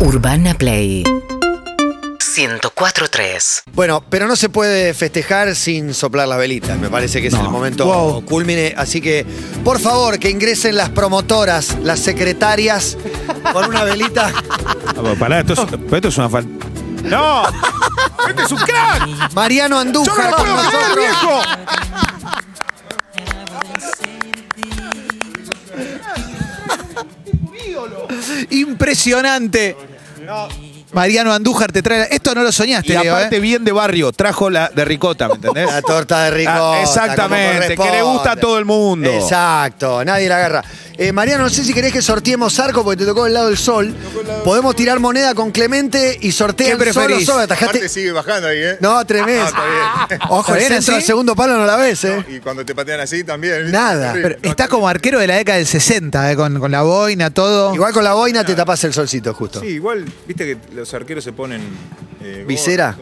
Urbana Play 104.3 Bueno, pero no se puede festejar sin soplar las velitas. Me parece que es el momento Wow. culmine. Así que, por favor, que ingresen las promotoras, las secretarias, con una velita. Ah, pero Pará, esto es, pero esto es una falta. ¡No! ¡Este es un crack! Mariano ¡Yo no Andújar con nosotros. viejo! Impresionante. Mariano Andújar te trae. Esto no lo soñaste, Y Leo, aparte, ¿eh? bien de barrio, trajo la de ricota, ¿me entendés? La torta de ricota. Ah, como exactamente, que le gusta a todo el mundo. Exacto, nadie la agarra. Eh, Mariano, no sé si querés que sorteemos arco porque te tocó el lado del sol. Podemos tirar moneda con Clemente y sortean ¿Qué solo, preferís? solo. Atajaste- Aparte sigue bajando ahí, ¿eh? No, tremendo. Ah, está bien. Ojo, ¿Está el centro segundo palo no la ves, ¿eh? Y cuando te patean así también. Nada. Pero No, está como arquero de la década del 60, ¿eh? con, con la boina, todo. Igual con la boina te tapas el solcito, justo. Sí, igual, viste que los arqueros se ponen. eh, ¿Visera?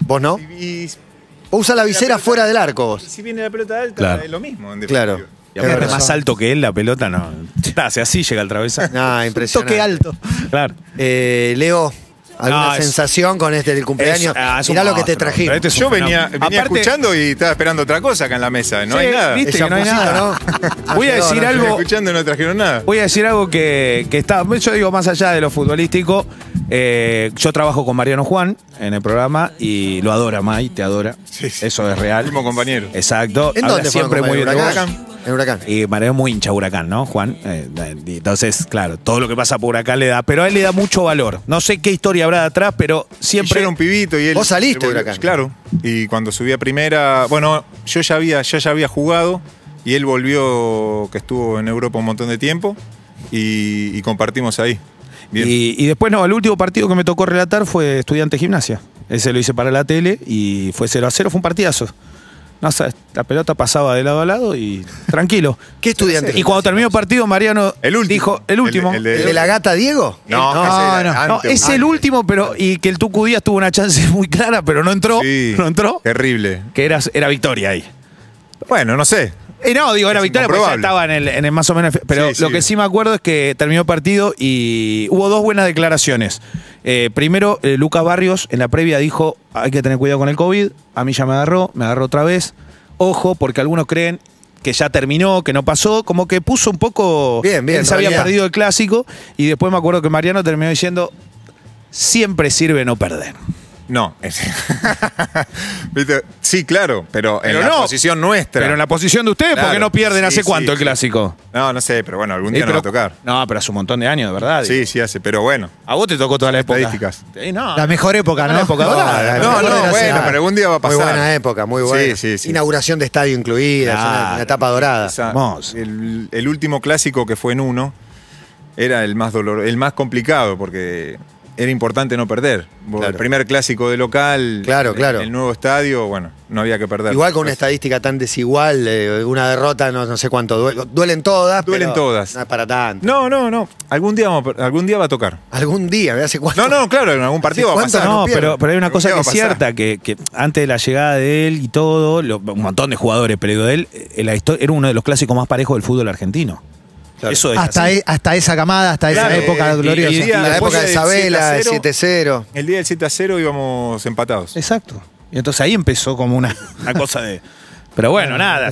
¿Vos no? Y, y- Vos usás la visera pelota- fuera del arco vos. si viene la pelota alta, Claro. es lo mismo. En Claro. Y aparte, más alto que él, la pelota no. Está, hace así llega al travesaño. Ah, impresionante. Toque alto. Claro. Eh, Leo, ¿alguna No, es- sensación con este del cumpleaños? Es- ah, es Mirá lo que te trajimos. Este Yo venía, venía Aparte- escuchando y estaba esperando otra cosa acá en la mesa. No Sí, hay nada. ¿viste? No hay nada. ¿no? Voy a decir no algo. Escuchando y no trajeron nada. Voy a decir algo que, que está. Yo digo, más allá de lo futbolístico, eh, yo trabajo con Mariano Juan en el programa y lo adora, May, te adora. Sí, sí. Eso es real. Fuimos compañeros. Exacto. ¿En Habla dónde siempre muy bien de vos. ¿Huracán? En Huracán. Y Mariano es muy hincha huracán, ¿no, Juan? Eh, y entonces, claro, todo lo que pasa por acá le da. Pero a él le da mucho valor. No sé qué historia habrá de atrás, pero Y yo siempre. era un pibito y él. Vos saliste de Huracán. Claro. Y cuando subí a primera. Bueno, yo ya había, yo ya había jugado y él volvió, que estuvo en Europa un montón de tiempo y, y compartimos ahí. Bien. Y, y después, no, el último partido que me tocó relatar fue Estudiante Gimnasia. Ese lo hice para la tele y fue 0 a 0, fue un partidazo. No, sabes, la pelota pasaba de lado a lado y tranquilo. ¿Qué estudiante? Y cuando terminó el partido, Mariano El último. dijo, el último. El de- ¿El de la gata Diego? No, No, no, no, antes. es el último, pero y que el Tucu Díaz tuvo una chance muy clara, pero no entró. Sí. No entró. Terrible. Que era, era victoria ahí. Bueno, no sé. Eh, no, digo, era Es victoria porque ya incomprobable. estaba en el, en el más o menos. Pero Sí, sí. lo que sí me acuerdo es que terminó el partido y hubo dos buenas declaraciones. Eh, primero, eh, Lucas Barrios en la previa dijo: hay que tener cuidado con el COVID. A mí ya me agarró, me agarró otra vez. Ojo, porque algunos creen que ya terminó, que no pasó. Como que puso un poco. Bien, bien, Él se había realidad. perdido el clásico. Y después me acuerdo que Mariano terminó diciendo: siempre sirve no perder. No. ¿Viste? Sí, claro, pero en la no. posición nuestra. Pero en la posición de ustedes, porque Claro. no pierden Sí, hace sí, cuánto el sí. clásico. No, no sé, pero bueno, algún día Eh, nos va a tocar. No, pero hace un montón de años, de verdad. Sí, sí hace, pero bueno. A vos te tocó toda la época. Estadísticas. Sí, no. La mejor época, ¿no? La época dorada. la No, no, bueno, pero algún día va a pasar. Muy buena época, muy buena. Sí, sí, sí. Inauguración de estadio incluida, es una, Claro. una etapa dorada. Esa- Hermoso. el, el último clásico que fue en uno era el más dolor, el más complicado porque era importante no perder. Claro. El primer clásico de local, Claro, claro. el nuevo estadio, bueno, no había que perder. Igual con una Entonces, estadística tan desigual, eh, una derrota no, no sé cuánto duele. Duelen todas. Duelen pero todas. No es para tanto. No, no, no. Algún día, vamos a per- algún día va a tocar. Algún día, ¿me hace cuánto? No, no, claro, en algún partido va a ¿Cuánto pasar. no pero, pero hay una cosa ¿Qué que es cierta, que, que antes de la llegada de él y todo, lo- un montón de jugadores, pero de él, eh, era uno de los clásicos más parejos del fútbol argentino. Claro. Eso es Hasta, así. e- hasta esa camada, hasta Claro, esa época y- gloriosa. y- Y la época de Isabela, el 7 a 7-0. El día del 7 a 0 íbamos empatados. Exacto. Y entonces ahí empezó como una, una cosa de... Pero bueno, nada.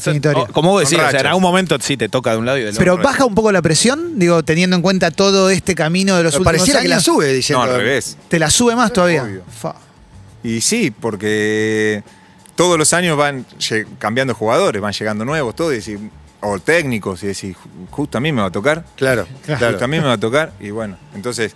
Como vos decís, o sea, en algún momento sí te toca de un lado y del Pero otro. baja un poco la presión, digo, teniendo en cuenta todo este camino de los Pero últimos pareciera que la sube diciendo. No, al revés. ¿Te la sube más todavía? Y sí, porque todos los años van cambiando jugadores, van llegando nuevos, todo, y decís, o técnicos, y decís, justo a mí me va a tocar. Claro, claro. Justo a mí me va a tocar, y bueno, entonces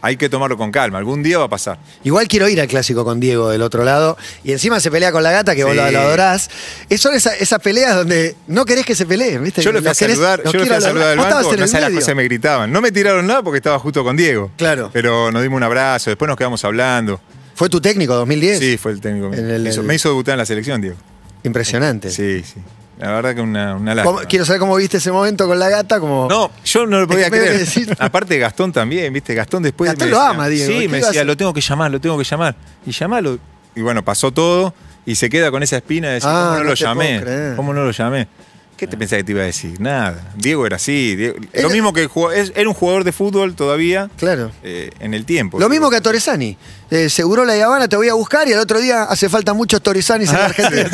hay que tomarlo con calma, algún día va a pasar. Igual quiero ir al clásico con Diego del otro lado. Y encima se pelea con la gata, que vos Sí. lo, lo adorás. Es- son esa- esas peleas donde no querés que se peleen, ¿viste? Yo lo fui a saludar, yo lo fui a saludar al Vos estabas banco, no el sé las cosas me gritaban. No me tiraron nada porque estaba justo con Diego. Claro. Pero nos dimos un abrazo, después nos quedamos hablando. ¿Fue tu técnico 2010? Sí, fue el técnico. El- me, hizo, el- me hizo debutar en la selección, Diego. Impresionante. Sí, sí. La verdad que una, una ¿Cómo- lástima. quiero saber cómo viste ese momento con la gata. Como... No, yo no lo podía creer. Aparte Gastón también, ¿viste? Gastón después Gastón me lo decía- ama, Diego. Sí, ¿Qué me decía, lo tengo que llamar, lo tengo que llamar. Y llamalo. Y bueno, pasó todo y se queda con esa espina de decir, Ah, ¿cómo no, no lo llamé? ¿Cómo no lo llamé? ¿Qué te pensás que te iba a decir? Nada. Diego era así. Diego- Era- Lo mismo que jugó- es- era un jugador de fútbol todavía Claro. eh, en el tiempo. Lo mismo que a Torresani. Eh, seguro la Habana, te voy a buscar y al otro día hace falta muchos Torresanis en la Argentina.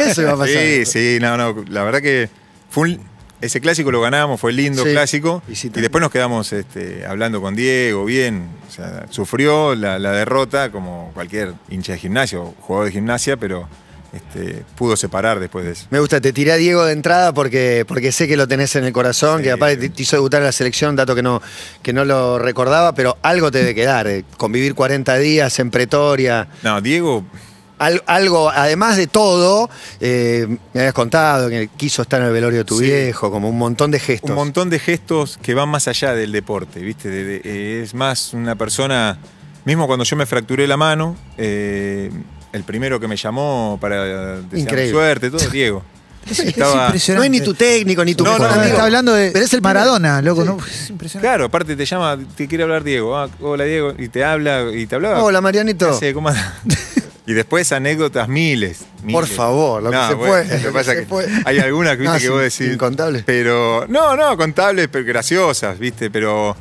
Eso iba a pasar. Sí, sí, no, no. La verdad que fue un- ese clásico lo ganamos, fue lindo Sí. clásico. Y sí, Y, también. después nos quedamos este, hablando con Diego, bien. O sea, sufrió la, la derrota como cualquier hincha de gimnasio, jugador de gimnasia, pero este, pudo separar después de eso. Me gusta, te tiré a Diego de entrada porque, porque sé que lo tenés en el corazón, Sí. que aparte te, te hizo debutar en la selección, dato que no, que no lo recordaba, pero algo te debe quedar. eh, convivir 40 días en Pretoria. No, Diego, Al- algo, además de todo, eh, me habías contado que quiso estar en el velorio de tu Sí. viejo, como un montón de gestos. un montón de gestos que van más allá del deporte, ¿viste? De- de- es más una persona, mismo cuando yo me fracturé la mano, eh, el primero que me llamó para desear suerte, todo, Diego. Es, es Estaba- impresionante. No es ni tu técnico, ni tu No, no, Está- hablando de Pero es el Maradona, loco. Sí. ¿no? Es impresionante. Claro, aparte te llama, te quiere hablar Diego. Ah, hola Diego, y te habla, y te hablaba. Hola, Marianito. ¿Qué hace? ¿Cómo y después anécdotas miles. miles. Por favor, lo que No, se bueno, puede, Lo que lo que pasa se que puede. hay algunas que, viste, No, que vos decís. incontables. Pero, no, no, contables, pero graciosas, ¿viste? Pero,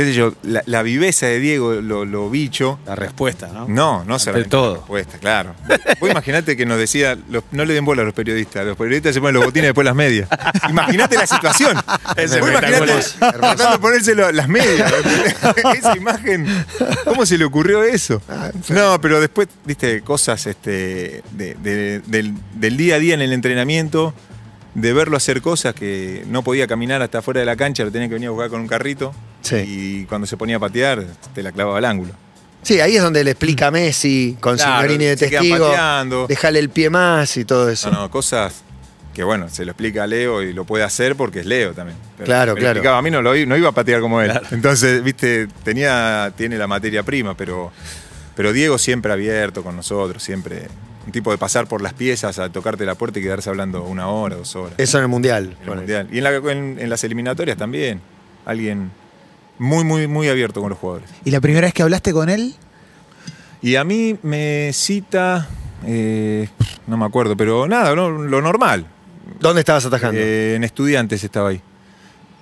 qué sé yo, la, la viveza de Diego, lo, lo bicho. La respuesta, ¿no? No, no solamente todo. la respuesta, claro. Vos imaginate que nos decía, los- no le den bola a los periodistas, los periodistas se ponen los botines después las medias. Imagínate la situación. Es Vos imaginate tratando de ponérselo las medias. Esa imagen, ¿cómo se le ocurrió eso? Ah, No, pero después, viste, cosas este, de- de- del, del día a día en el entrenamiento, de verlo hacer cosas que no podía caminar hasta afuera de la cancha, lo tenía que venir a buscar con un carrito. Sí. Y cuando se ponía a patear, te la clavaba al ángulo. Sí, ahí es donde le explica a Messi, con Claro, Signorini de testigo, dejarle el pie más y todo eso. No, no, cosas que bueno, se lo explica a Leo y lo puede hacer porque es Leo también. Pero Claro, me claro. explicaba, a mí no, lo, no iba a patear como él. Entonces, viste, tenía, tiene la materia prima, pero, pero Diego siempre abierto con nosotros, siempre un tipo de pasar por las piezas a tocarte la puerta y quedarse hablando una hora, dos horas. Eso en el Mundial. En el. Mundial. Y en, la- en- en las eliminatorias también. Alguien muy, muy, muy abierto con los jugadores. ¿Y la primera vez que hablaste con él? Y a mí me cita, eh, no me acuerdo, pero nada, no, lo normal. ¿Dónde estabas atajando? Eh, en Estudiantes estaba ahí.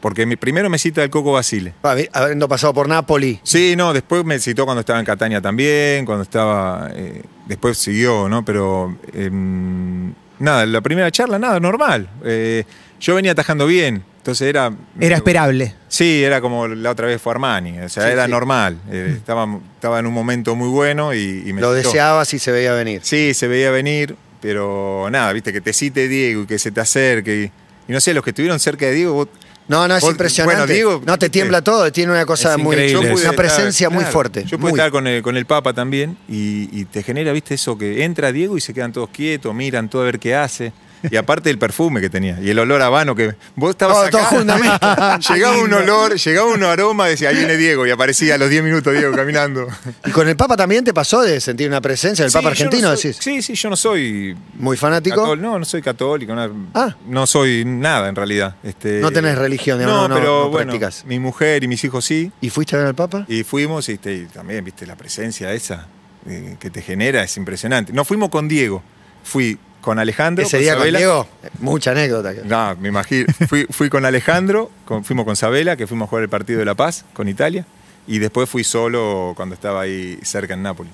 Porque mi- primero me cita el Coco Basile. Ah, Habiendo pasado por Napoli. Sí, no, después me citó cuando estaba en Catania también, cuando estaba. eh, después siguió, ¿no? Pero. em, nada, la primera charla, nada, normal. Eh, yo venía atajando bien, entonces era. Era esperable. Sí, era como la otra vez fue Armani, o sea, Sí, era sí. normal. eh, estaba, estaba en un momento muy bueno y, y me Lo citó. deseabas y se veía venir. Sí, se veía venir, pero nada, viste, que te cite Diego y que se te acerque. Y, y no sé, los que estuvieron cerca de Diego, vos No, no, es Vos- impresionante. bueno, Diego, no, te tiembla todo, tiene una cosa Es muy. pude Una estar- presencia muy claro, fuerte. Yo pude muy. estar con el, con el Papa también y, y te genera, viste, eso que entra Diego y se quedan todos quietos, miran todo a ver qué hace. Y aparte el perfume que tenía y el olor a habano que vos estabas Todo- acá, todo llegaba un olor, llegaba un aroma, decía, ahí viene Diego y aparecía a los 10 minutos Diego caminando. ¿Y con el Papa también te pasó de sentir una presencia del Sí, Papa no argentino? soy- decís? Sí, sí, yo no soy Muy fanático. cató- no, no soy católico, no, Ah. no soy nada en realidad. Este, No tenés religión, digamos, no, no, pero no bueno, mi mujer y mis hijos sí. ¿Y fuiste a ver al Papa? Y fuimos y, este, y también, viste, la presencia esa eh, que te genera es impresionante. No fuimos con Diego, fui con Alejandro. Ese con día con Sabela. Diego, mucha anécdota. No, me imagino. Fui, fui con Alejandro, con- fuimos con Sabela, que fuimos a jugar el partido de La Paz con Italia. Y después fui solo cuando estaba ahí cerca en Nápoles.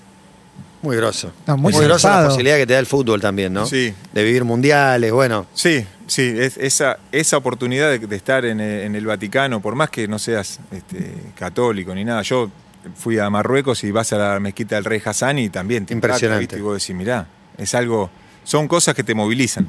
Muy grosso. No, muy grosa la posibilidad que te da el fútbol también, ¿no? Sí. De vivir mundiales, bueno. Sí, sí, es, esa, esa oportunidad de, de estar en el, en el Vaticano, por más que no seas este, católico ni nada, yo fui a Marruecos y vas a la mezquita del rey Hassan y también te Impresionante. Y vos decís, mirá, es algo, son cosas que te movilizan.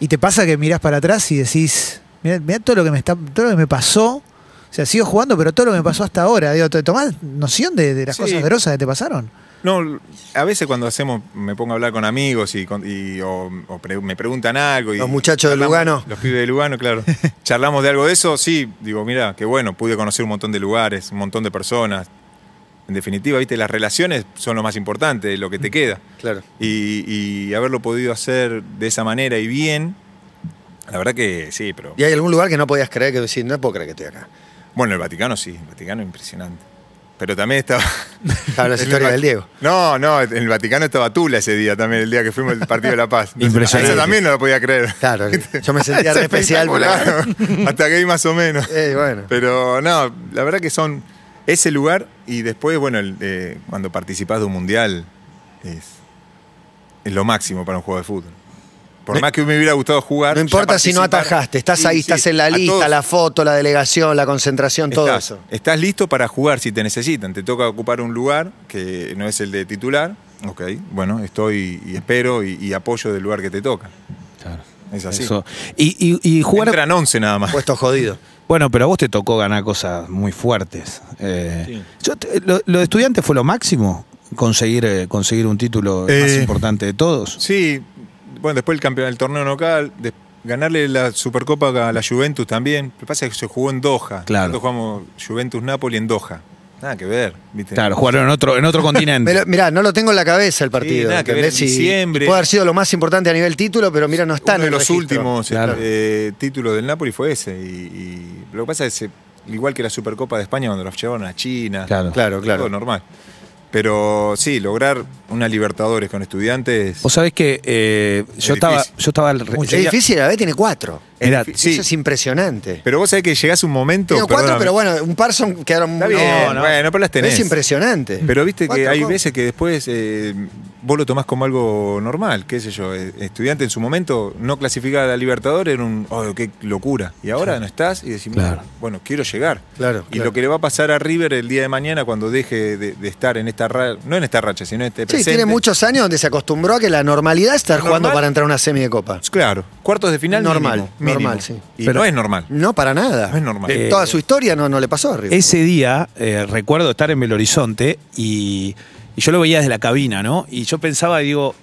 Y te pasa que mirás para atrás y decís, mirá, mirá todo lo que me está, todo lo que me pasó. O sea, sigo jugando, pero todo lo que me pasó hasta ahora. Digo, ¿te tomás noción de, de las Sí. cosas grosas que te pasaron? No, a veces cuando hacemos, me pongo a hablar con amigos y, con- y- o, o pre- me preguntan algo. Y Los muchachos de Lugano. Los pibes de Lugano, claro. Charlamos de algo de eso, sí, digo, mira, qué bueno, pude conocer un montón de lugares, un montón de personas. En definitiva, viste, las relaciones son lo más importante, lo que te queda. Claro. Y, y haberlo podido hacer de esa manera y bien, la verdad que sí, pero... ¿Y hay algún lugar que no podías creer que decís, no puedo creer que estoy acá? Bueno, el Vaticano sí, el Vaticano es impresionante. pero también estaba. Claro, la historia del Diego. No, no, en el Vaticano estaba Tula ese día también, el día que fuimos al Partido de la Paz. Entonces, Impresionante. Eso también no lo podía creer. Claro, yo me sentía Es re especial. Hasta que ahí más o menos. Eh, bueno. Pero no, la verdad que son ese lugar y después, bueno, el, eh, cuando participás de un mundial es, es lo máximo para un juego de fútbol. Por No- más que me hubiera gustado jugar. No importa si no atajaste, estás Sí, ahí, sí, estás en la lista, todos la foto, la delegación, la concentración, todo estás, eso. Estás listo para jugar si te necesitan. Te toca ocupar un lugar que no es el de titular. Ok, bueno, estoy y espero y, y apoyo del lugar que te toca. Es así. Eso. Y, y- y jugar. Entran 11 nada más. Puesto jodido. Bueno, pero a vos te tocó ganar cosas muy fuertes. Eh, Sí. yo te- lo, lo de estudiante fue lo máximo, conseguir, eh, conseguir un título más Eh, importante de todos. Sí, bueno, después el campeón del torneo local, de- ganarle la Supercopa a la Juventus también. Lo que pasa es que se jugó en Doha. Claro. Nosotros jugamos Juventus-Napoli en Doha. Nada que ver, ¿viste? Claro, jugaron en otro, en otro continente. Pero, mirá, no lo tengo en la cabeza el partido. nada que ver, en diciembre. y puede haber sido lo más importante a nivel título, pero mira, no está Uno en de el los registro. últimos Claro. eh, títulos del Napoli fue ese. Y, y lo que pasa es que, igual que la Supercopa de España, cuando los llevaron a China. Claro. Claro, claro. Todo normal. Pero sí, lograr una Libertadores con estudiantes. Vos sabés que eh, yo, Es estaba, yo estaba. al- Es yo- difícil, a ver, tiene cuatro. Mirá, Sí. Eso es impresionante. Pero vos sabés que llegás a un momento. Tengo cuatro, pero bueno, un par son quedaron Está muy- bien, No, no. bueno, pero las tenés. Es impresionante. Pero viste que hay veces que después eh, vos lo tomás como algo normal, qué sé yo. eh, Estudiante en su momento no clasificar a la Libertadores era un, oh, qué locura. Y ahora no estás y decís, Claro. bueno, quiero llegar. Claro, Y claro. lo que le va a pasar a River el día de mañana cuando deje de, de estar en esta racha, no en esta racha, sino en este Sí, presente. tiene muchos años donde se acostumbró a que la normalidad es estar ¿Es jugando normal? para entrar a una semi de copa. Claro, cuartos de final Normal, mínimo, mínimo. Normal, sí. Y Pero- no es normal. No, para nada. No es normal. Eh, toda su historia no, no le pasó a River. Ese día eh, recuerdo estar en Belo Horizonte y, y yo lo veía desde la cabina, ¿no? Y yo pensaba, digo,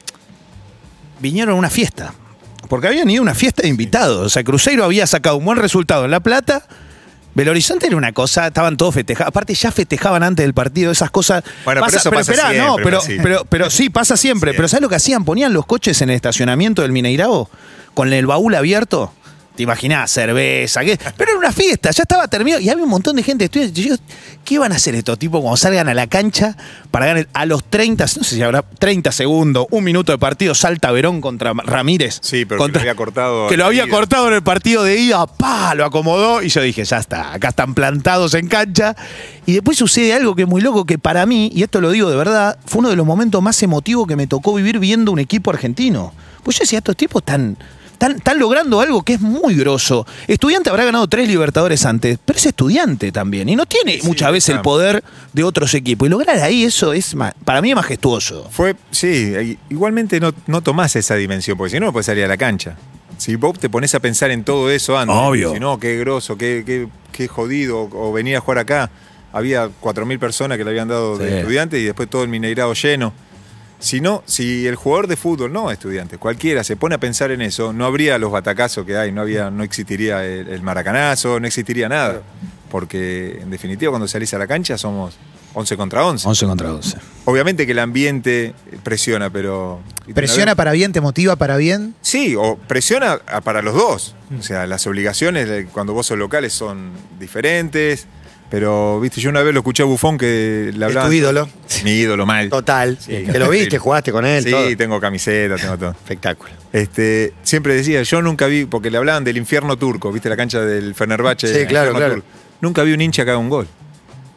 vinieron a una fiesta. Porque habían ido a una fiesta de invitados. O sea, Cruzeiro había sacado un buen resultado en La Plata. Belo Horizonte era una cosa, estaban todos festejados. Aparte, ya festejaban antes del partido, esas cosas. Bueno, pero eso pasa esperá, no, siempre, pero, Brasil. pero, pero sí, pasa siempre. Sí. Pero ¿sabes lo que hacían? Ponían los coches en el estacionamiento del Mineirao con el baúl abierto. Te imaginás, cerveza, ¿qué? pero era una fiesta, ya estaba terminado y había un montón de gente. estudiantes. Yo, ¿Qué van a hacer estos tipos cuando salgan a la cancha para ganar a los 30, no sé si habrá 30 segundos, un minuto de partido, salta Verón contra Ramírez? Sí, pero que lo había cortado Que lo había ida. cortado en el partido de ida, pa, lo acomodó y yo dije, ya está, acá están plantados en cancha. Y después sucede algo que es muy loco, que para mí, y esto lo digo de verdad, fue uno de los momentos más emotivos que me tocó vivir viendo un equipo argentino. Pues yo decía, estos tipos están, están, están logrando algo que es muy grosso. Estudiante habrá ganado tres Libertadores antes, pero es estudiante también. Y no tiene Sí, muchas veces el poder de otros equipos. Y lograr ahí eso es, para mí, es majestuoso. Fue, sí, i- igualmente no, no tomás esa dimensión, porque si no, no puedes salir a la cancha. Si vos te pones a pensar en todo eso antes, Obvio. si no, qué grosso, qué, qué, qué jodido, o venir a jugar acá, había 4.000 personas que le habían dado Sí. de estudiante y después todo el Mineirado lleno. Si no, si el jugador de fútbol, no estudiante, cualquiera se pone a pensar en eso, no habría los batacazos que hay, no había, no existiría el, el maracanazo, no existiría nada. Porque en definitiva cuando salís a la cancha somos 11 contra 11. 11 contra 11. Obviamente que el ambiente presiona, pero. Presiona para bien, te motiva para bien. Sí, o presiona para los dos. O sea, las obligaciones cuando vos sos locales son diferentes. Pero, viste, yo una vez lo escuché a Bufón que le hablaba. tu ídolo. Mi ídolo, mal. Total. Sí. que lo viste, jugaste con él. Sí, todo. tengo camiseta, tengo todo. Espectáculo. Este, siempre decía, yo nunca vi, porque le hablaban del infierno turco, viste la cancha del Fenerbahce. Sí, claro, claro. turco. Nunca vi un hincha que haga un gol.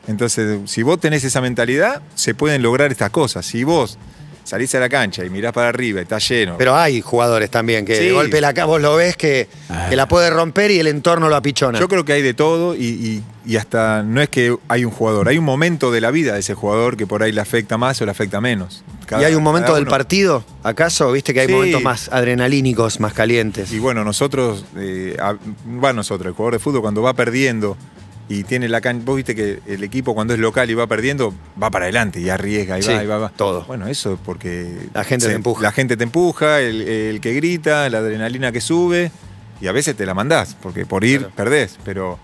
Entonces, si vos tenés esa mentalidad, se pueden lograr estas cosas. Si vos salís a la cancha y mirás para arriba y está lleno. Pero hay jugadores también que Sí. de golpe la vos lo ves que, que la puede romper y el entorno lo apichona. Yo creo que hay de todo y, y- y hasta no es que hay un jugador, hay un momento de la vida de ese jugador que por ahí le afecta más o le afecta menos. Cada- y hay un momento del partido, ¿acaso? Viste que hay Sí. momentos más adrenalínicos, más calientes. Y bueno, nosotros, eh, a- va nosotros, el jugador de fútbol cuando va perdiendo y tiene la cancha, vos viste que el equipo cuando es local y va perdiendo, va para adelante y arriesga y Sí, va y va, va. todo. Bueno, eso es porque La gente te empuja. La gente te empuja, el, el que grita, la adrenalina que sube y a veces te la mandás, porque por ir Claro. perdés, pero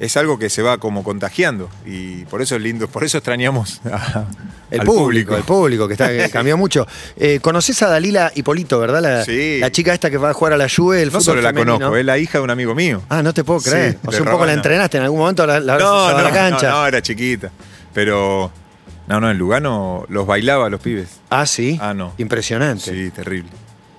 es algo que se va como contagiando y por eso es lindo, por eso extrañamos a- El al público, el público, que, está, que cambió mucho. Eh, ¿Conoces a Dalila Hipólito, verdad? La, Sí. la chica esta que va a jugar a la Juve, el No fútbol solo la femenino. conozco, es la hija de un amigo mío. Ah, no te puedo Sí, creer. o de sea, un poco la entrenaste en algún momento, la, la No, a no, la cancha. no, no, era chiquita. Pero, no, no, en Lugano los bailaba a los pibes. Ah, sí. Ah, no. Impresionante. Sí, terrible.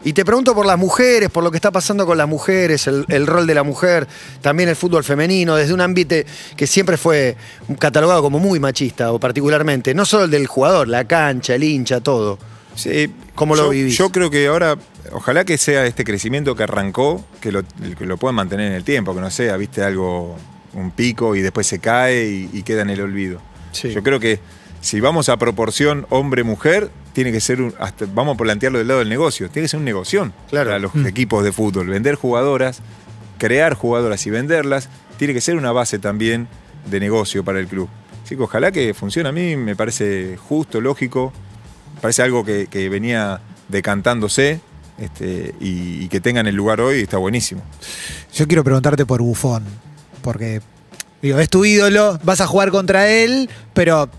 Y te pregunto por las mujeres, por lo que está pasando con las mujeres, el, el rol de la mujer, también el fútbol femenino, desde un ámbito que siempre fue catalogado como muy machista, o particularmente, no solo el del jugador, la cancha, el hincha, todo. Sí, ¿Cómo lo yo, vivís? Yo creo que ahora, ojalá que sea este crecimiento que arrancó, que lo, que lo puedan mantener en el tiempo, que no sea, viste, algo, un pico y después se cae y, y queda en el olvido. Sí. Yo creo que si vamos a proporción hombre-mujer, tiene que ser, un, hasta, vamos a plantearlo del lado del negocio, tiene que ser un negocio Claro. para los Mm. equipos de fútbol. Vender jugadoras, crear jugadoras y venderlas, tiene que ser una base también de negocio para el club. Así que ojalá que funcione. A mí me parece justo, lógico, parece algo que, que venía decantándose este, y, y que tengan el lugar hoy está buenísimo. Yo quiero preguntarte por Bufón, porque digo, es tu ídolo, vas a jugar contra él, pero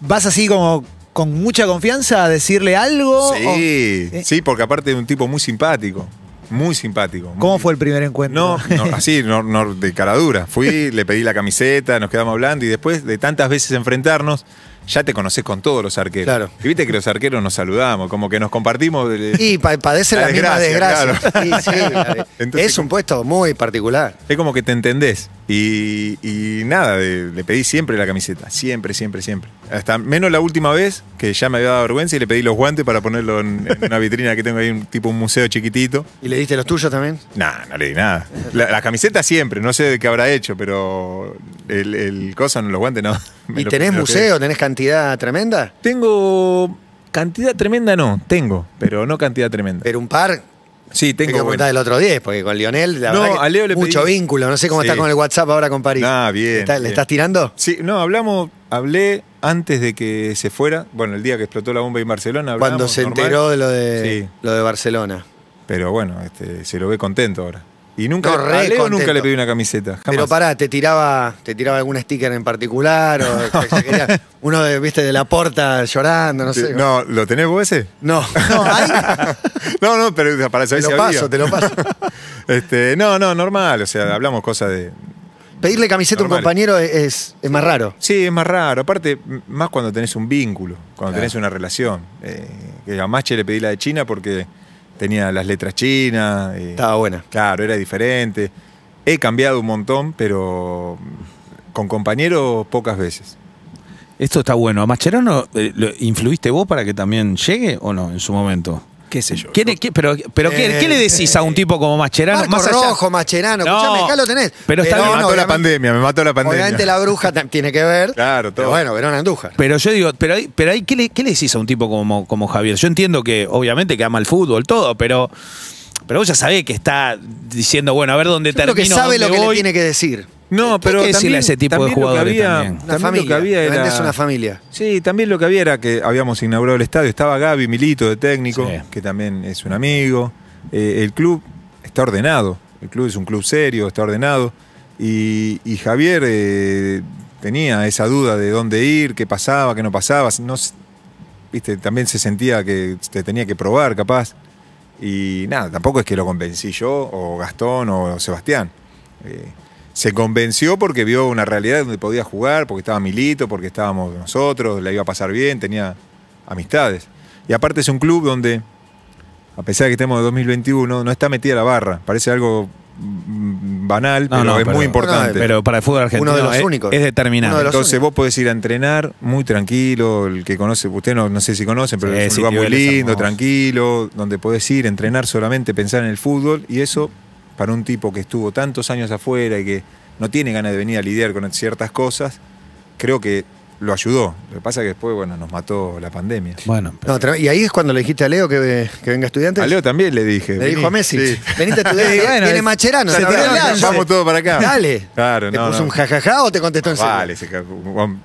vas así como con mucha confianza a decirle algo. Sí, o- eh. sí, porque aparte de un tipo muy simpático, muy simpático. ¿Cómo fue el primer encuentro? No, no, así, no, no, de cara dura. Fui, le pedí la camiseta, nos quedamos hablando y después de tantas veces enfrentarnos, ya te conoces con todos los arqueros. Claro. Y viste que los arqueros nos saludamos, como que nos compartimos. Y pa- padece la, La misma desgracia. Sí, sí, Entonces, es un puesto muy particular. Es como que te entendés. Y, y nada, de- le pedí siempre la camiseta. Siempre, siempre, siempre. Hasta menos la última vez, que ya me había dado vergüenza y le pedí los guantes para ponerlo en, en una vitrina que tengo ahí, un tipo un museo chiquitito. ¿Y le diste los tuyos también? Nah, no le di nada. La, la camiseta siempre, no sé de qué habrá hecho, pero el, el cosa, los guantes no. ¿Y lo- tenés museo? ¿Tenés cantidad tremenda? Tengo cantidad tremenda, no, tengo, pero no cantidad tremenda. Pero un par, Sí, tengo que bueno. el otro 10, porque con Lionel, la No, verdad que a Leo le mucho pedí- vínculo. No sé cómo Sí. está con el WhatsApp ahora con París. Ah, bien, ¿Le, está- le bien. estás tirando? Sí, no, hablamos, hablé antes de que se fuera, bueno, el día que explotó la bomba en Barcelona. hablamos, Cuando se normal, enteró de lo de, Sí. lo de Barcelona. Pero bueno, este, se lo ve contento ahora. Y nunca, No, a re Leo contento. nunca le pedí una camiseta. Jamás. Pero pará, ¿te tiraba, ¿te tiraba algún sticker en particular? O que se quería- uno de, viste, de la porta llorando, no sé. No, ¿lo tenés vos ese? No, no, ahí no, no, pero para te saber si lo había. paso, te lo paso. Este, no, no, normal, o sea, hablamos cosas de... Pedirle camiseta a un compañero es, es más raro. Sí, es más raro, aparte, más cuando tenés un vínculo, cuando Claro. tenés una relación. Eh, que a Mache le pedí la de China porque tenía las letras chinas. eh, Estaba buena. Claro, era diferente. He cambiado un montón, pero con compañeros pocas veces. Esto está bueno. ¿A Mascherano eh, lo- influiste vos para que también llegue o no en su momento? ¿Qué sé yo? ¿Qué le- qué- pero pero ¿qué, Eh, qué le decís a un tipo como Mascherano? Marco Rojo, Macherano, No, escuchame, acá lo tenés. pero está me bien, mató la pandemia, me mató la pandemia. Obviamente la bruja tiene que ver. Claro, todo. Pero bueno, Verón Andújar. Pero yo digo, pero ahí, pero ahí ¿qué, le, qué le decís a un tipo como, como Javier? Yo entiendo que obviamente que ama el fútbol, todo, pero, pero vos ya sabés que está diciendo, bueno, a ver dónde Yo creo termino, que sabe dónde lo que voy. le tiene que decir. No, pero Hay que decirle también, a ese tipo de también lo que jugadores había, también. Una también familia. lo que había era- es una familia. Sí, también lo que había era que habíamos inaugurado el estadio. Estaba Gaby Milito de técnico, Sí. que también es un amigo. Eh, el club está ordenado. El club es un club serio, está ordenado. Y, y Javier eh, tenía esa duda de dónde ir, qué pasaba, qué no pasaba. No, viste, también se sentía que te tenía que probar, capaz. Y nada, tampoco es que lo convencí yo, o Gastón, o Sebastián. Eh, se convenció porque vio una realidad donde podía jugar, porque estaba Milito, porque estábamos nosotros, la iba a pasar bien, tenía amistades. Y aparte es un club donde, a pesar de que estemos en 2021, no está metida la barra. Parece algo banal, No, pero no, es pero- muy importante. Pero para el fútbol argentino Uno de los es, únicos. es determinante. Uno de los Entonces únicos. vos podés ir a entrenar muy tranquilo, el que conoce, usted no, no sé si conocen, pero Sí, es un lugar muy lindo, hermoso. tranquilo, donde podés ir, entrenar solamente, pensar en el fútbol, y eso, para un tipo que estuvo tantos años afuera y que no tiene ganas de venir a lidiar con ciertas cosas, creo que lo ayudó. Lo que pasa es que después, bueno, nos mató la pandemia. Bueno, No, tre- y ahí es cuando le dijiste a Leo que, que venga estudiante. A Leo también le dije. Le vení. dijo a Messi, Sí. venite a estudiar. Sí, bueno, Viene es- Macherano. se tiró el lance. Vamos todos para acá. Dale. Claro, ¿Te no, puso no. un jajaja o te contestó en serio? Vale, se ca-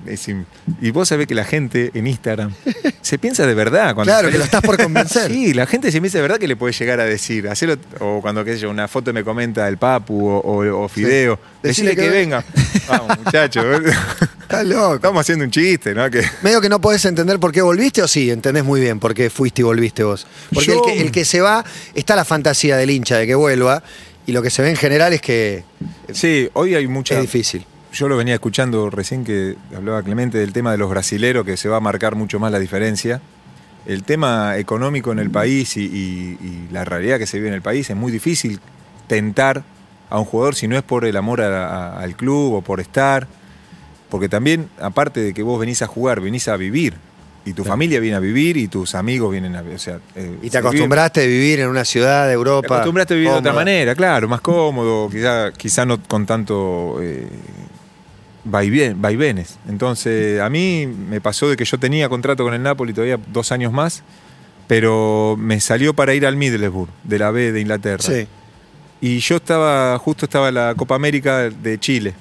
es im- y vos sabés que la gente en Instagram se piensa de verdad. Cuando Claro, se- que lo estás por convencer. Sí, la gente se piensa de verdad que le puede llegar a decir. Hacelo, o cuando, qué sé yo, una foto me comenta el Papu o, o- o Fideo. Decirle que, que venga. Vamos, muchachos. Estás loco. Estamos haciendo un chiste, ¿no? Que, Medio que no podés entender por qué volviste o sí, entendés muy bien por qué fuiste y volviste vos. Porque Yo- el, que, el que se va, está la fantasía del hincha de que vuelva y lo que se ve en general es que sí, hoy hay mucha. es difícil. yo lo venía escuchando recién que hablaba Clemente del tema de los brasileros, que se va a marcar mucho más la diferencia. El tema económico en el país y, y- y la realidad que se vive en el país es muy difícil tentar a un jugador si no es por el amor a- a- al club o por estar. Porque también, aparte de que vos venís a jugar, venís a vivir. Y tu familia viene a vivir y tus amigos vienen a vivir. O sea, eh, Y te vive- acostumbraste a vivir en una ciudad de Europa. te acostumbraste a vivir de otra manera, claro, más cómodo, quizá, quizá no con tanto eh, vaivén- vaivenes. Entonces, a mí me pasó de que yo tenía contrato con el Napoli todavía dos años más, pero me salió para ir al Middlesbrough, de la B de Inglaterra. Sí. Y yo estaba, justo estaba la Copa América de Chile.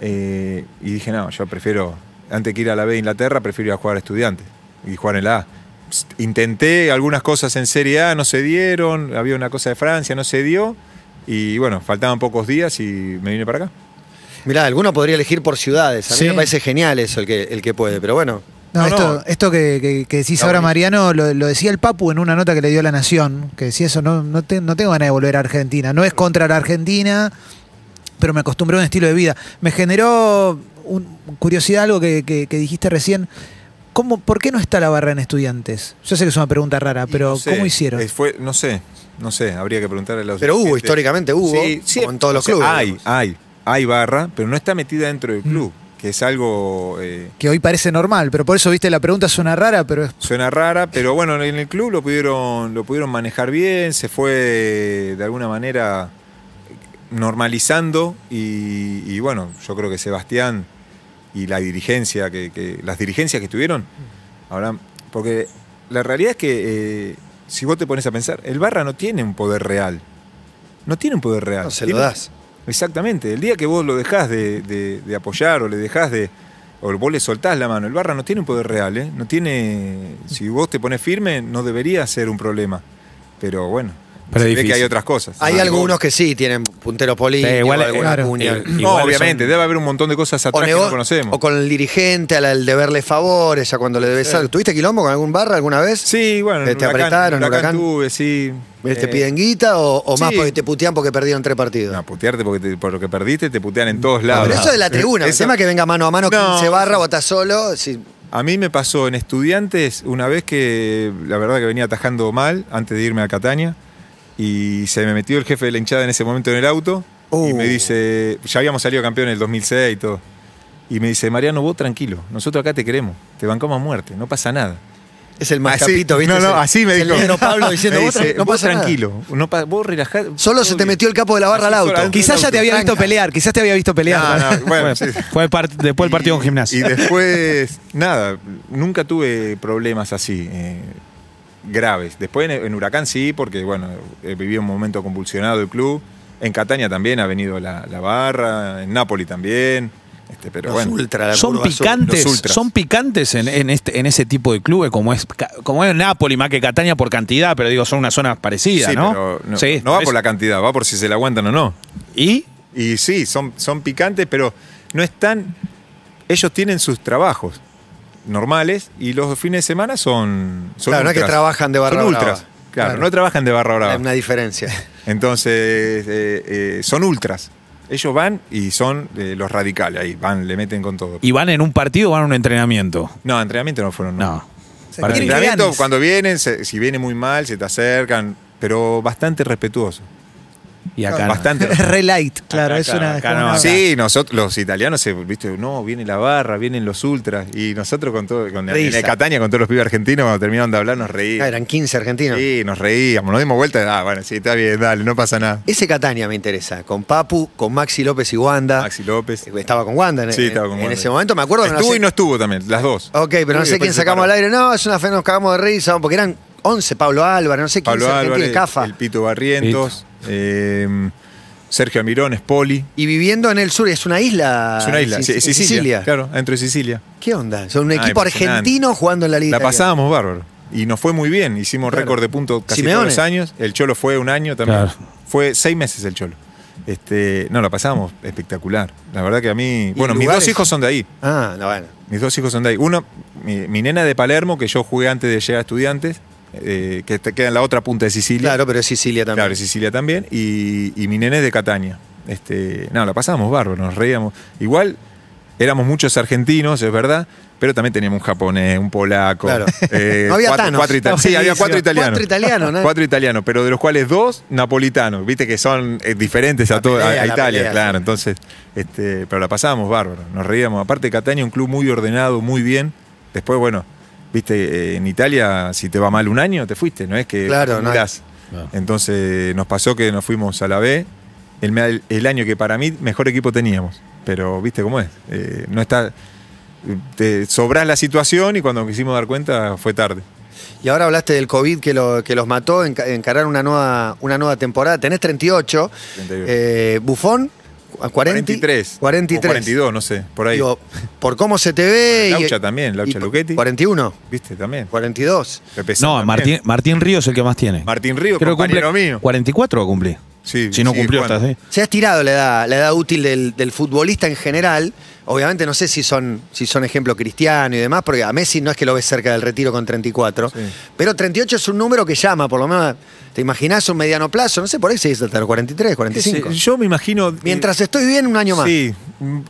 Eh, y dije, no, yo prefiero, antes que ir a la B de Inglaterra, prefiero ir a jugar a estudiantes y jugar en la A. Intenté algunas cosas en Serie A, no se dieron, había una cosa de Francia, no se dio. Y bueno, faltaban pocos días y me vine para acá. Mirá, alguno podría elegir por ciudades. A mí Sí. me parece genial eso, el que, el que puede, pero bueno. No, No, esto, no. esto que, que- que decís ahora. Mariano, lo, lo decía el Papu en una nota que le dio a La Nación, que decía eso, no, no, te- no tengo ganas de volver a Argentina. No es contra la Argentina, pero me acostumbré a un estilo de vida. Me generó un- curiosidad algo que, que- que dijiste recién. ¿Cómo, ¿Por qué no está la barra en estudiantes? Yo sé que es una pregunta rara, pero no sé, ¿cómo hicieron? eh, fue, no sé, no sé, habría que preguntarle a los Pero hubo, históricamente hubo, como en todos los clubes, Hay, digamos. hay, hay barra, pero no está metida dentro Mm. del club, que es algo... eh, Que hoy parece normal, pero por eso, viste, la pregunta suena rara, pero es Suena rara, pero bueno, en el club lo pudieron, lo pudieron manejar bien, se fue de alguna manera normalizando y, y bueno, yo creo que Sebastián y la dirigencia, que, que- las dirigencias que tuvieron, ahora, porque la realidad es que eh, si vos te pones a pensar, el Barra no tiene un poder real, no tiene un poder real. No se lo Tiene- das. Exactamente, el día que vos lo dejás de, de- de apoyar o le dejás de. o vos le soltás la mano, el Barra no tiene un poder real, ¿eh? No tiene. Si vos te pones firme, no debería ser un problema. Pero bueno, Pero se ve que hay otras cosas. Hay Ah, algunos que sí tienen puntero político, Sí, igual, alguna claro. cuña. Eh, No, obviamente, son- debe haber un montón de cosas atrás que no conocemos. o con el dirigente, al, al deberle favores, a cuando le debes algo. ¿Tuviste quilombo con algún barra alguna vez? Sí, bueno, ¿Te en Huracán, apretaron, Huracán Huracán? tuve, sí. ¿Te Eh, piden guita o, o más sí. porque te putean porque perdieron tres partidos? No, putearte porque te- por lo que perdiste, te putean en todos lados. Pero eso es de la tribuna. El tema es que venga mano a mano No. 15 barra, estás solo. sí. A mí me pasó en estudiantes una vez que la verdad que venía atajando mal antes de irme a Catania y se me metió el jefe de la hinchada en ese momento en el auto y me dice, ya habíamos salido campeón en el 2006 y todo. Y me dice, Mariano, vos tranquilo, nosotros acá te queremos, te bancamos a muerte, no pasa nada. Es el más Así- capito, ¿viste? No, no, el- así me dijo. El Pablo diciendo, Me vos, dice, no vos pasa nada. tranquilo, no pa- vos relajá. Solo se te bien". metió el capo de la barra al auto. Quizás ya te había visto pelear, quizás te había visto pelear. No, no, bueno, Fue, sí. fue part- después del partido con Y gimnasia. después, nada, nunca tuve problemas así, eh, graves. Después en, en Huracán sí, porque bueno, eh, viví un momento convulsionado del club. En Catania también ha venido la, la barra, en Nápoli también. Este, pero Los bueno. ultra, la son azul. picantes, son picantes en, en este, en ese tipo de clubes como es como es Napoli más que Catania por cantidad, pero digo son una zona parecida, Sí, ¿no? pero no, Sí, no va por la cantidad, va por si se la aguantan o no. y Y sí, son, son picantes, pero no están. Ellos tienen sus trabajos normales y los fines de semana son. son Claro, no es que trabajan de barra Son brava. ultras. Claro, Claro. no trabajan de barra brava. Hay una diferencia. Entonces, eh, eh, son ultras. Ellos van y son eh, los radicales ahí, van, le meten con todo. y van en un partido o van a un entrenamiento. No, entrenamiento no fueron. No. Se Para entrenamiento, cuando vienen, se- si viene muy mal, se te acercan, pero bastante respetuoso. Y acá no. Bastante Es re light, claro, Acá, es una. acá no, una-. Sí, nosotros los italianos, se, viste, no, viene la barra, vienen los ultras, y nosotros con todo, con, en Risa. el Catania con todos los pibes argentinos, cuando terminaron de hablar, nos Ah, reíamos. eran 15 argentinos. Sí, nos reíamos, nos dimos vuelta, ah, bueno, sí, está bien, dale, no pasa nada. Ese Catania me interesa. Con Papu, con Maxi López y Wanda. Maxi López. Estaba con Wanda en, Sí, estaba con en Wanda. ese momento. Me acuerdo no Estuvo sé- y no estuvo también, las dos. Ok, pero no sé quién sacamos al aire. No, es una fe, nos cagamos de risa, porque eran 11, Pablo Álvarez, no sé quién Pablo Álvarez, Cafa. el Pito Barrientos, eh, Sergio Amirón, Spoli. Y viviendo en el sur, es una isla. Es una isla, en sí, Sic- Sicilia. Claro, dentro de Sicilia. ¿Qué onda? Son un Ah, equipo argentino jugando en la liga. La italiana. pasábamos bárbaro. Y nos fue muy bien. Hicimos Claro. récord de puntos casi Simeone. todos los años. El Cholo fue un año también. Claro. Fue seis meses el Cholo. Este, no, la pasamos espectacular. La verdad que a mí. Bueno, mis dos hijos son de ahí. Ah, no, bueno. Mis dos hijos son de ahí. Uno, mi, mi nena de Palermo, que yo jugué antes de llegar a estudiantes, eh, que te queda en la otra punta de Sicilia. Claro, pero es Sicilia también. Claro, Sicilia también. Y, y mi nene es de Catania. Este, no, la pasábamos bárbaro, nos reíamos. Igual éramos muchos argentinos, es verdad, pero también teníamos un japonés, un polaco. Claro. eh, No había cuatro, Thanos. cuatro ita- Estaba sí, había cuatro italianos. Cuatro italianos, ¿no? Cuatro italianos, pero de los cuales dos napolitanos, viste que son eh, diferentes a, todo, pelea, a Italia, pelea, claro. sí. Entonces, este, pero la pasábamos bárbaro, nos reíamos. Aparte, Catania, un club muy ordenado, muy bien. Después, bueno, viste, eh, en Italia, si te va mal un año, te fuiste, no es que Claro, no. Entonces, nos pasó que nos fuimos a la B, el, el año que para mí mejor equipo teníamos. Pero, viste cómo es, Eh, no está. Te sobrás la situación y cuando quisimos dar cuenta fue tarde. Y ahora hablaste del COVID que, lo- que los mató, enca- encarar una nueva, una nueva temporada. Tenés 38. 38. Eh, Bufón, 40, 43. 43. O 42, no sé, por ahí. Digo, por cómo se te ve. y- Laucha también, Laucha y- Luchetti. 41, ¿Viste? También. 42. Pepe San No, también. Martín, Martín Ríos es el que más tiene. Martín Río, Creo compañero cumple mío. 44 va a cumplir. Sí, Si no sigue cumplió hasta así. Se ha estirado la edad, la edad útil del, del futbolista en general. Obviamente no sé si son, si son ejemplo cristiano y demás, porque a Messi no es que lo ves cerca del retiro con 34. Sí. Pero 38 es un número que llama, por lo menos, ¿te imaginás un mediano plazo? No sé, por ahí se dice hasta los 43, 45. Sí, Yo me imagino. Mientras estoy bien, un año más. Sí,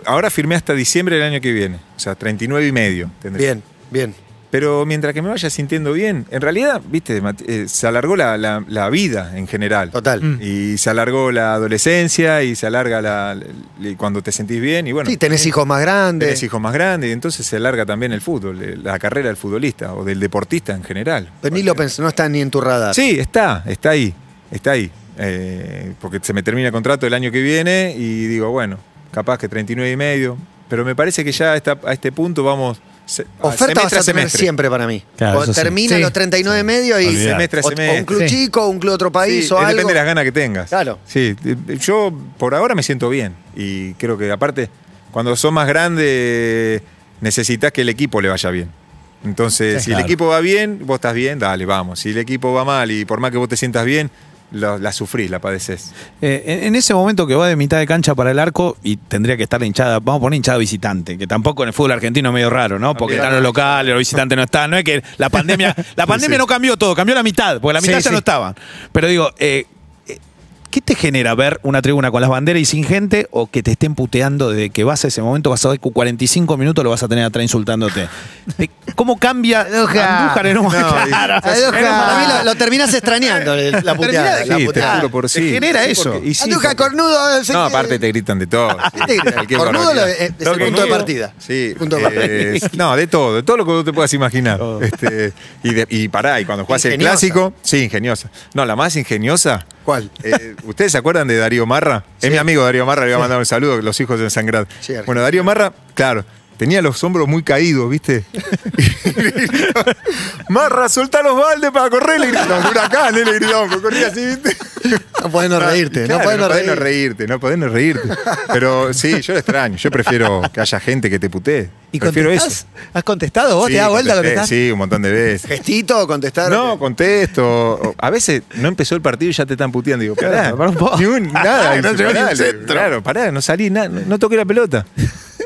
ahora firmé hasta diciembre del año que viene. O sea, 39 y medio. tendré. Bien, bien. Pero mientras que me vaya sintiendo bien, en realidad, viste, eh, se alargó la, la- la vida en general. Total. Mm. Y se alargó la adolescencia y se alarga la, la- cuando te sentís bien. Y bueno, sí, tenés hijos más grandes. tenés hijos más grandes y entonces se alarga también el fútbol, eh, la carrera del futbolista o del deportista en general. Pero ni lo pensé, no está ni en tu radar. Sí, está, está ahí, está ahí. Eh, porque se me termina el contrato el año que viene y digo, bueno, capaz que 39 y medio. Pero me parece que ya a este punto vamos. Se- a Oferta vas semestre a tener semestre. siempre para mí. Claro, O eso sí. termina Sí. los 39 y medio y. Semestre o- o un semestre. club Sí. chico, un club de otro país Sí, o algo. Depende de las ganas que tengas. Claro. Sí, yo por ahora me siento bien. Y creo que aparte, cuando sos más grande, necesitas que el equipo le vaya bien. Entonces, Sí, si claro. el equipo va bien, vos estás bien, dale, vamos. Si el equipo va mal y por más que vos te sientas bien, lo- la sufrís, la padeces. Eh, en, en ese momento que va de mitad de cancha para el arco y tendría que estar la hinchada, vamos a poner hinchada visitante, que tampoco en el fútbol argentino es medio raro, ¿no? Porque están los locales, los visitantes no están. No es que la pandemia, la pandemia sí. no cambió todo, cambió la mitad, porque la mitad Sí, ya no estaban. Pero digo, eh, ¿qué te genera ver una tribuna con las banderas y sin gente o que te estén puteando desde que vas a ese momento, vas a ver que 45 minutos lo vas a tener atrás insultándote? Eh, ¿Cómo cambia Andújar. En un No, Claro. Para mí lo, lo terminás extrañando, el- la puteada. La Sí, te puteada. juro por Te sí. genera Sí, eso. sí, Andújar, cornudo. no aparte te gritan de todo. ¿Qué te gritan? Cornudo lo- es- es el punto de partida. Sí. Punto de eh, partida. no, de todo, de todo lo que vos te puedas imaginar. Este, y, de- y pará, y cuando jugás el Ingeniosa. clásico, sí, ingeniosa. No, la más ingeniosa. Eh, ¿Ustedes se acuerdan de Darío Marra? Sí. Es mi amigo Darío Marra, le voy a mandar un saludo, los hijos de Sangrad. Sí, bueno, Darío Marra, claro, tenía los hombros muy caídos, ¿viste? Marra, soltá los baldes para correr, le gritaban. Un huracán, le gritaban, corría así, ¿viste? No podés no reírte. Claro, no podés no podés no reírte. no podés no reírte. Pero sí, yo lo extraño. Yo prefiero que haya gente que te putee. ¿Y prefiero eso. ¿Has contestado vos? Sí, ¿Te das vuelta a contesté, contestar? Sí, un montón de veces. ¿Gestito o contestar? No, contesto. A veces no empezó el partido y ya te están puteando. Digo, pará, Claro, pará un poco. ni un- nada. No un le- centro. Claro, pará, no salí, na- no, no toqué la pelota.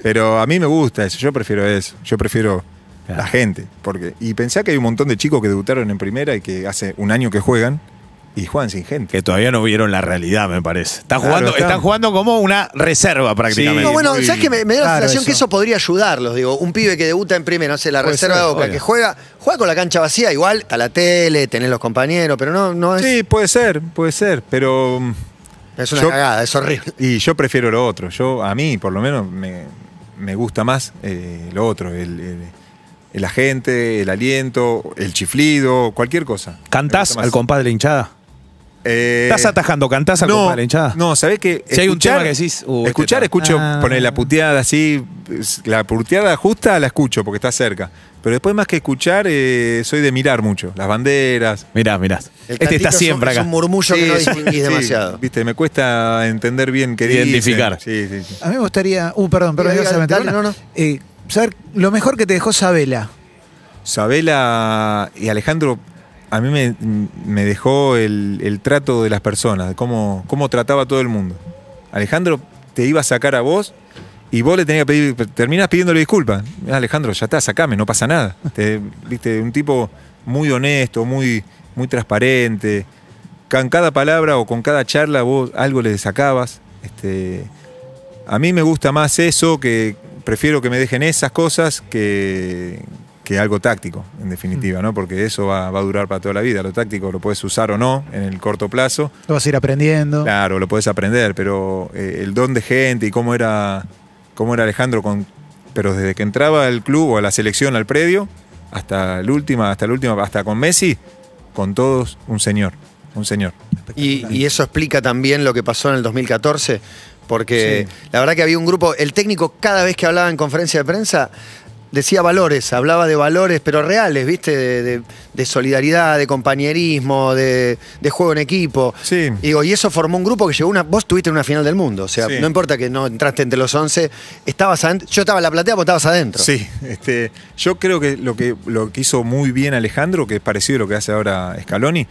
Pero a mí me gusta eso, yo prefiero eso. Yo prefiero Claro. la gente. Porque, y pensá que hay un montón de chicos que debutaron en primera y que hace un año que juegan y juegan sin gente. Que todavía no vieron la realidad, me parece. Están Claro, jugando, están- están jugando como una reserva prácticamente. No, bueno, muy- ¿sabes que me, me da la Claro, sensación que eso. podría ayudarlos? Digo, un pibe que debuta en primera, no sé, la Puede reserva ser, de Boca, obvio. que juega, juega con la cancha vacía, igual, está la tele, tenés los compañeros, pero no, no es, Sí, puede ser, puede ser, pero es una yo- cagada, es horrible. y yo prefiero lo otro. Yo a mí, por lo menos, me, me gusta más eh, lo otro, el, el, el agente, el aliento, el chiflido, cualquier cosa. ¿Cantás al compás de la hinchada? Eh, ¿Estás atajando? ¿Cantás al no, hinchada? No, ¿sabés qué? Si hay un tema que decís, uh, este escuchar, escucho, Ah. poner la puteada así, es- la puteada justa la escucho porque está cerca. Pero después más que escuchar, eh, soy de mirar mucho, las banderas. Mirá, mirá. El Este está es un- siempre es acá. un murmullo que no sí, distinguís sí, demasiado. Viste, me cuesta entender bien qué Identificar. dicen. Sí, sí, sí. A mí me gustaría. Uh, perdón, perdón, Diga, ibas a diga, meter dale, una? no, no. Eh, saber lo mejor que te dejó Sabela. Sabela y Alejandro, a mí me, me dejó el, el trato de las personas, de cómo, cómo trataba a todo el mundo. Alejandro te iba a sacar a vos y vos le tenías que pedir, terminás pidiéndole disculpas. "Ah, Alejandro, ya está, sacame, no pasa nada. Te- viste, un tipo muy honesto, muy, muy transparente. Con cada palabra o con cada charla vos algo le sacabas. Este, a mí me gusta más eso, que prefiero que me dejen esas cosas que, que algo táctico, en definitiva, ¿no? Porque eso va, va a durar para toda la vida. Lo táctico lo puedes usar o no en el corto plazo. Lo vas a ir aprendiendo. Claro, lo puedes aprender, pero eh, el don de gente y cómo era, cómo era Alejandro con. Pero desde que entraba al club o a la selección, al predio, hasta el última, hasta el último, hasta con Messi, con todos, un señor. Un señor. Y, y eso explica también lo que pasó en el 2014, porque la verdad que había un grupo, el técnico cada vez que hablaba en conferencia de prensa decía valores, hablaba de valores, pero reales, ¿viste? De, de- de solidaridad, de compañerismo, de, de juego en equipo. Sí. Y digo, y eso formó un grupo que llegó una. Vos estuviste en una final del mundo. O sea, Sí. no importa que no entraste entre los 11, estabas adentro. Yo estaba en la platea, vos estabas adentro. Sí, este, yo creo que lo, que lo que hizo muy bien Alejandro, que es parecido a lo que hace ahora Scaloni,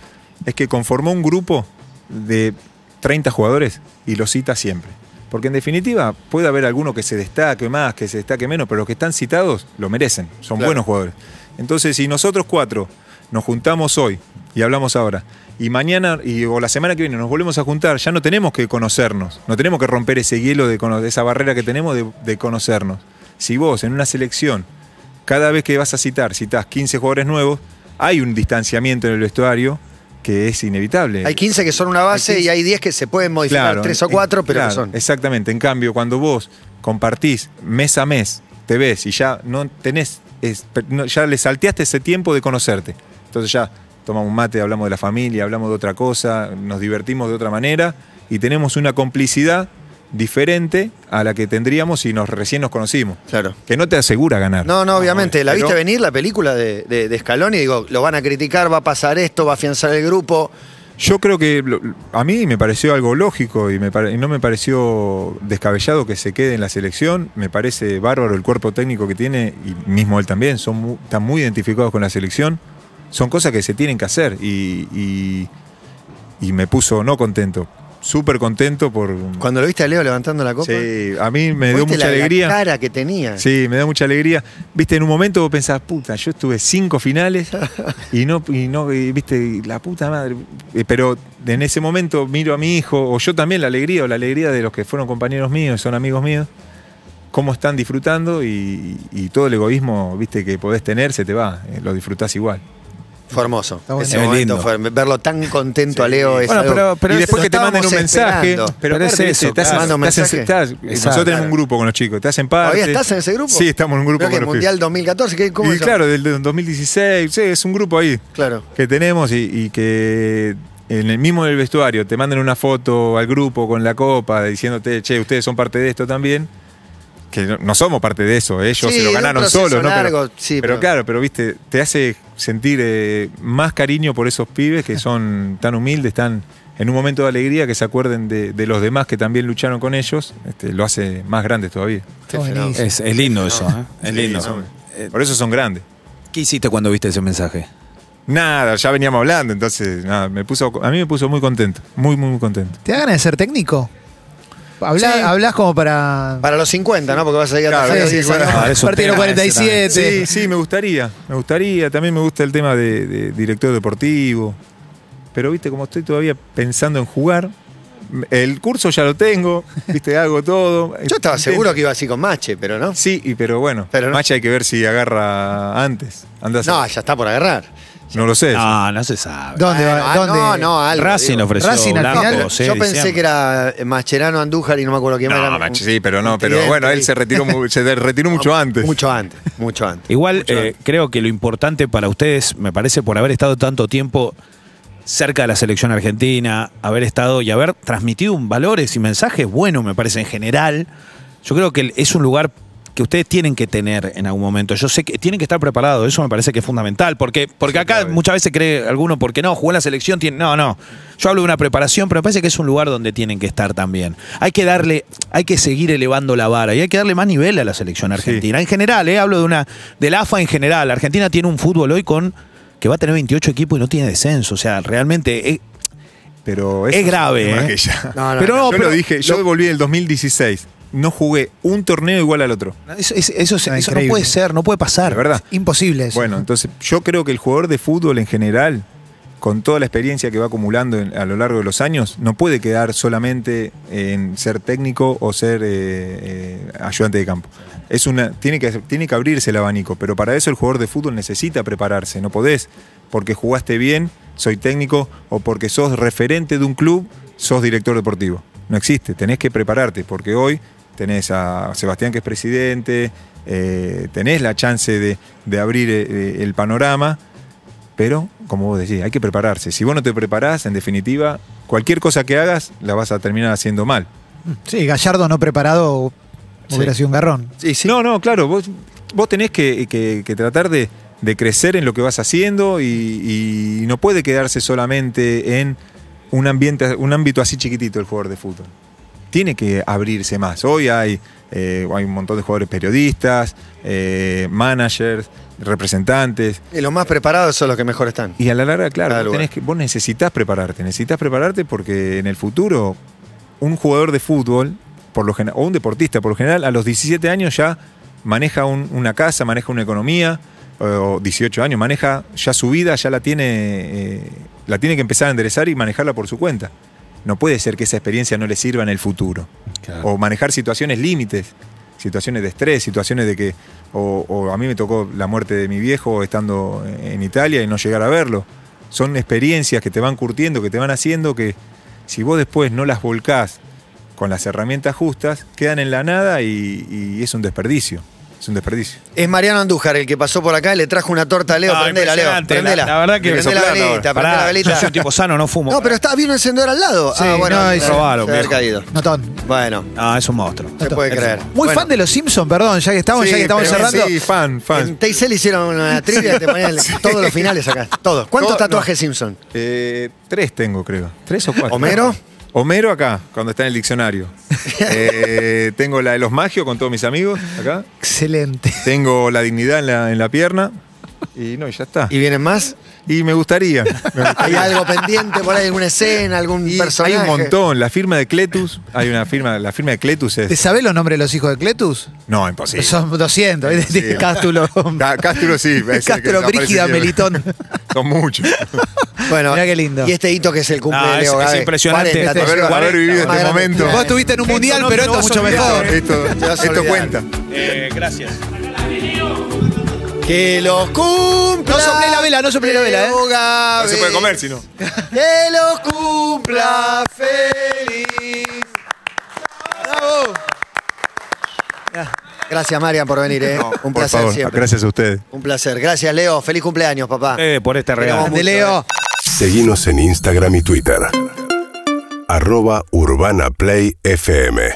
es que conformó un grupo de 30 jugadores y lo cita siempre. Porque en definitiva puede haber alguno que se destaque más, que se destaque menos, pero los que están citados lo merecen, son Claro. buenos jugadores. Entonces, si nosotros cuatro nos juntamos hoy y hablamos ahora, y mañana y, o la semana que viene nos volvemos a juntar, ya no tenemos que conocernos, no tenemos que romper ese hielo de, esa barrera que tenemos de, de conocernos. Si vos en una selección, cada vez que vas a citar, citas 15 jugadores nuevos, hay un distanciamiento en el vestuario que es inevitable. Hay 15 que son una base Hay 15. y hay 10 que se pueden modificar, Claro, 3 o en- 4, pero claro, que son. Exactamente. En cambio, cuando vos compartís mes a mes, te ves y ya no tenés, es- no- ya le salteaste ese tiempo de conocerte. Entonces ya tomamos un mate, hablamos de la familia, hablamos de otra cosa, nos divertimos de otra manera y tenemos una complicidad diferente a la que tendríamos si nos recién nos conocimos. Claro. Que no te asegura ganar. No, no, obviamente. ¿La Pero- viste venir la película de, de, de Scaloni? Digo, lo van a criticar, va a pasar esto, va a afianzar el grupo. Yo creo que lo- a mí me pareció algo lógico y, me y no me pareció descabellado que se quede en la selección. Me parece bárbaro el cuerpo técnico que tiene y mismo él también. Son están muy identificados con la selección. Son cosas que se tienen que hacer y, y- y me puso no contento, súper contento por... Cuando lo viste a Leo levantando la copa. Sí, a mí me dio ¿viste mucha la, la alegría. cara que tenía. Sí, me da mucha alegría. Viste, en un momento vos pensás, puta, yo estuve cinco finales y no, y no, y, viste, la puta madre. Eh, Pero en ese momento miro a mi hijo, o yo también la alegría, o la alegría de los que fueron compañeros míos, son amigos míos, cómo están disfrutando y, y todo el egoísmo, viste, que podés tener, se te va, eh, lo disfrutás igual. Fue hermoso. Ese Es momento lindo. fue, verlo tan contento a. Leo es Bueno, algo- pero- pero y es- después que te manden un mensaje, pero Pero es eso, te hacen- mensaje. estás- Exacto. nosotros tenemos Claro. un grupo con los chicos, te hacen parte. ¿Todavía estás en ese grupo? Sí, estamos en un grupo Creo que con los Mundial 2014, ¿qué, ¿cómo y claro, del, del 2016, sí, es un grupo ahí. Claro. que tenemos y, y que en el mismo del vestuario te manden una foto al grupo con la copa diciéndote, che, ustedes son parte de esto también. Que no, somos parte de eso, ellos Sí, se lo ganaron solos, ¿no? largo, pero, sí, pero pero- claro, pero viste, te hace sentir eh, más cariño por esos pibes que son tan humildes, tan en un momento de alegría, que se acuerden de, de los demás que también lucharon con ellos, este, lo hace más grandes todavía. Es, es lindo eso, ¿eh? Es Sí, lindo. son- Eh, por eso son grandes. ¿Qué hiciste cuando viste ese mensaje? Nada, ya veníamos hablando, entonces nada, me puso, a mí me puso muy contento, muy, muy, muy contento. ¿Te da ganas de ser técnico? Habla- Sí. Hablas como para. Para los 50, ¿no? Porque vas a ir a Claro, trabajar sí, 10 sí, bueno. más. Ah, es un Partido tema 47. Sí, sí, me gustaría. Me gustaría. También me gusta el tema de, de director deportivo. Pero, viste, como estoy todavía pensando en jugar, el curso ya lo tengo, viste, hago todo. Yo estaba seguro que iba así con Mache, pero no. Sí, y, pero bueno, Pero no. Macha hay que ver si agarra antes. Andás No, ya está por agarrar. No lo sé. No, no se sabe. ¿Dónde va? ah, ¿Dónde? No, no, algo. Racing digo. ofreció Racing al Blanco, final- sí, Yo pensé diciembre. que era eh, Mascherano Andújar y no me acuerdo quién No, era. Macha, Un- sí, pero no, pero bueno, él se retiró, se retiró mucho antes. Mucho antes, mucho antes. Igual Mucho eh, antes. creo que lo importante para ustedes, me parece, por haber estado tanto tiempo cerca de la selección argentina, haber estado y haber transmitido un valores y mensajes buenos, me parece, en general. Yo creo que es un lugar que ustedes tienen que tener en algún momento. Yo sé que tienen que estar preparados, eso me parece que es fundamental, porque, porque Sí, acá claro. muchas veces cree alguno, porque no, jugó en la selección, tiene, no, no. Yo hablo de una preparación, pero me parece que es un lugar donde tienen que estar también. Hay que darle, hay que seguir elevando la vara y hay que darle más nivel a la selección argentina. En general, eh, hablo de una, del AFA en general. Argentina tiene un fútbol hoy con que va a tener 28 equipos y no tiene descenso. O sea, realmente eh, Pero Es grave, ¿eh? que ya- No, no, Pero no. yo pero- lo dije, yo lo- volví en el 2016. No jugué un torneo igual al otro. eso, es- eso, es- Ah, eso no increíble. puede ser, no puede pasar. La verdad. Imposible eso. Bueno, entonces yo creo que el jugador de fútbol en general, con toda la experiencia que va acumulando en- a lo largo de los años, no puede quedar solamente en ser técnico o ser eh, eh, ayudante de campo. Es una, tiene, que, tiene que abrirse el abanico, pero para eso el jugador de fútbol necesita prepararse. No podés, porque jugaste bien, soy técnico, o porque sos referente de un club, sos director deportivo. No existe, tenés que prepararte, porque hoy tenés a Sebastián que es presidente, eh, tenés la chance de, de abrir eh, el panorama, pero como vos decís, hay que prepararse. Si vos no te preparás, en definitiva, cualquier cosa que hagas la vas a terminar haciendo mal. Sí, Gallardo no preparado hubiera Sí. sido un garrón. Sí, sí. No, no, claro, vos, vos tenés que, que- que tratar de, de crecer en lo que vas haciendo y, y no puede quedarse solamente en un, ambiente, un ámbito así chiquitito el jugador de fútbol. Tiene que abrirse más. Hoy hay, eh, hay un montón de jugadores periodistas, eh, managers, representantes. Y los más preparados son los que mejor están. Y a la larga, claro, tenés que- vos necesitas prepararte, necesitas prepararte porque en el futuro un jugador de fútbol, por lo general, o un deportista, por lo general, a los 17 años ya maneja un- una casa, maneja una economía, o 18 años, maneja ya su vida, ya la tiene, eh, la tiene que empezar a enderezar y manejarla por su cuenta. No puede ser que esa experiencia no le sirva en el futuro. O manejar situaciones límites, situaciones de estrés, situaciones de que, o, o a mí me tocó la muerte de mi viejo estando en Italia y no llegar a verlo. Son experiencias que te van curtiendo, que te van haciendo que si vos después no las volcás con las herramientas justas, quedan en la nada y, y es un desperdicio. Es un desperdicio. Es Mariano Andújar el que pasó por acá y le trajo una torta a Leo. Ah, prendela, Leo. Prendela. La- la verdad que- Prende la velita, prende la velita. yo soy un tipo sano, no fumo. No, pero está, había un encendedor al lado. Sí, ah, bueno. no, se es- caído. Notón. Bueno, Ah, es un monstruo. se puede creer. Muy Bueno. fan de los Simpsons, perdón, ya que estamos, Sí, ya que estamos cerrando. Sí, fan, fan. En Teisel hicieron una trivia te ponían todos los finales acá. Todos. ¿Cuántos tatuajes Simpson? Eh, tres tengo, creo. ¿Tres o cuatro? ¿Homero? Homero acá, cuando está en el diccionario. Eh, tengo la de los magios con todos mis amigos acá. Excelente. Tengo la dignidad en la, en la pierna. Y no, y ya está. ¿Y vienen más? Y me gustaría. me gustaría. ¿Hay algo pendiente por ahí, alguna escena, algún Y personaje? hay un montón. La firma de Cletus, hay una firma, la firma de Cletus ¿Te es. sabés los nombres de los hijos de Cletus? No, imposible. Son 200. ¿eh? Sí. Cástulo. Cástulo sí. Cástulo, Brígida. Melitón. Son muchos. Bueno, Mirá qué lindo. Y este hito que es el cumple Ah, de es- Leo es impresionante. 40 tatuajes. haber, haber vivido este momento. Vos estuviste en un mundial, no, pero esto es mucho mejor. Esto, Te esto cuenta. Eh, gracias. Que los cumpla. No soplé la vela, no soplé la vela, ¿eh? No se puede comer si no. Que los cumpla feliz. Bravo. Gracias, Marian, por venir, ¿eh? No, Un por placer favor, siempre. Gracias a ustedes. Un placer. Gracias, Leo. Feliz cumpleaños, papá. Eh, por este regalo. Queremos De Leo. Seguinos en Instagram y Twitter. Arroba Urbana Play FM.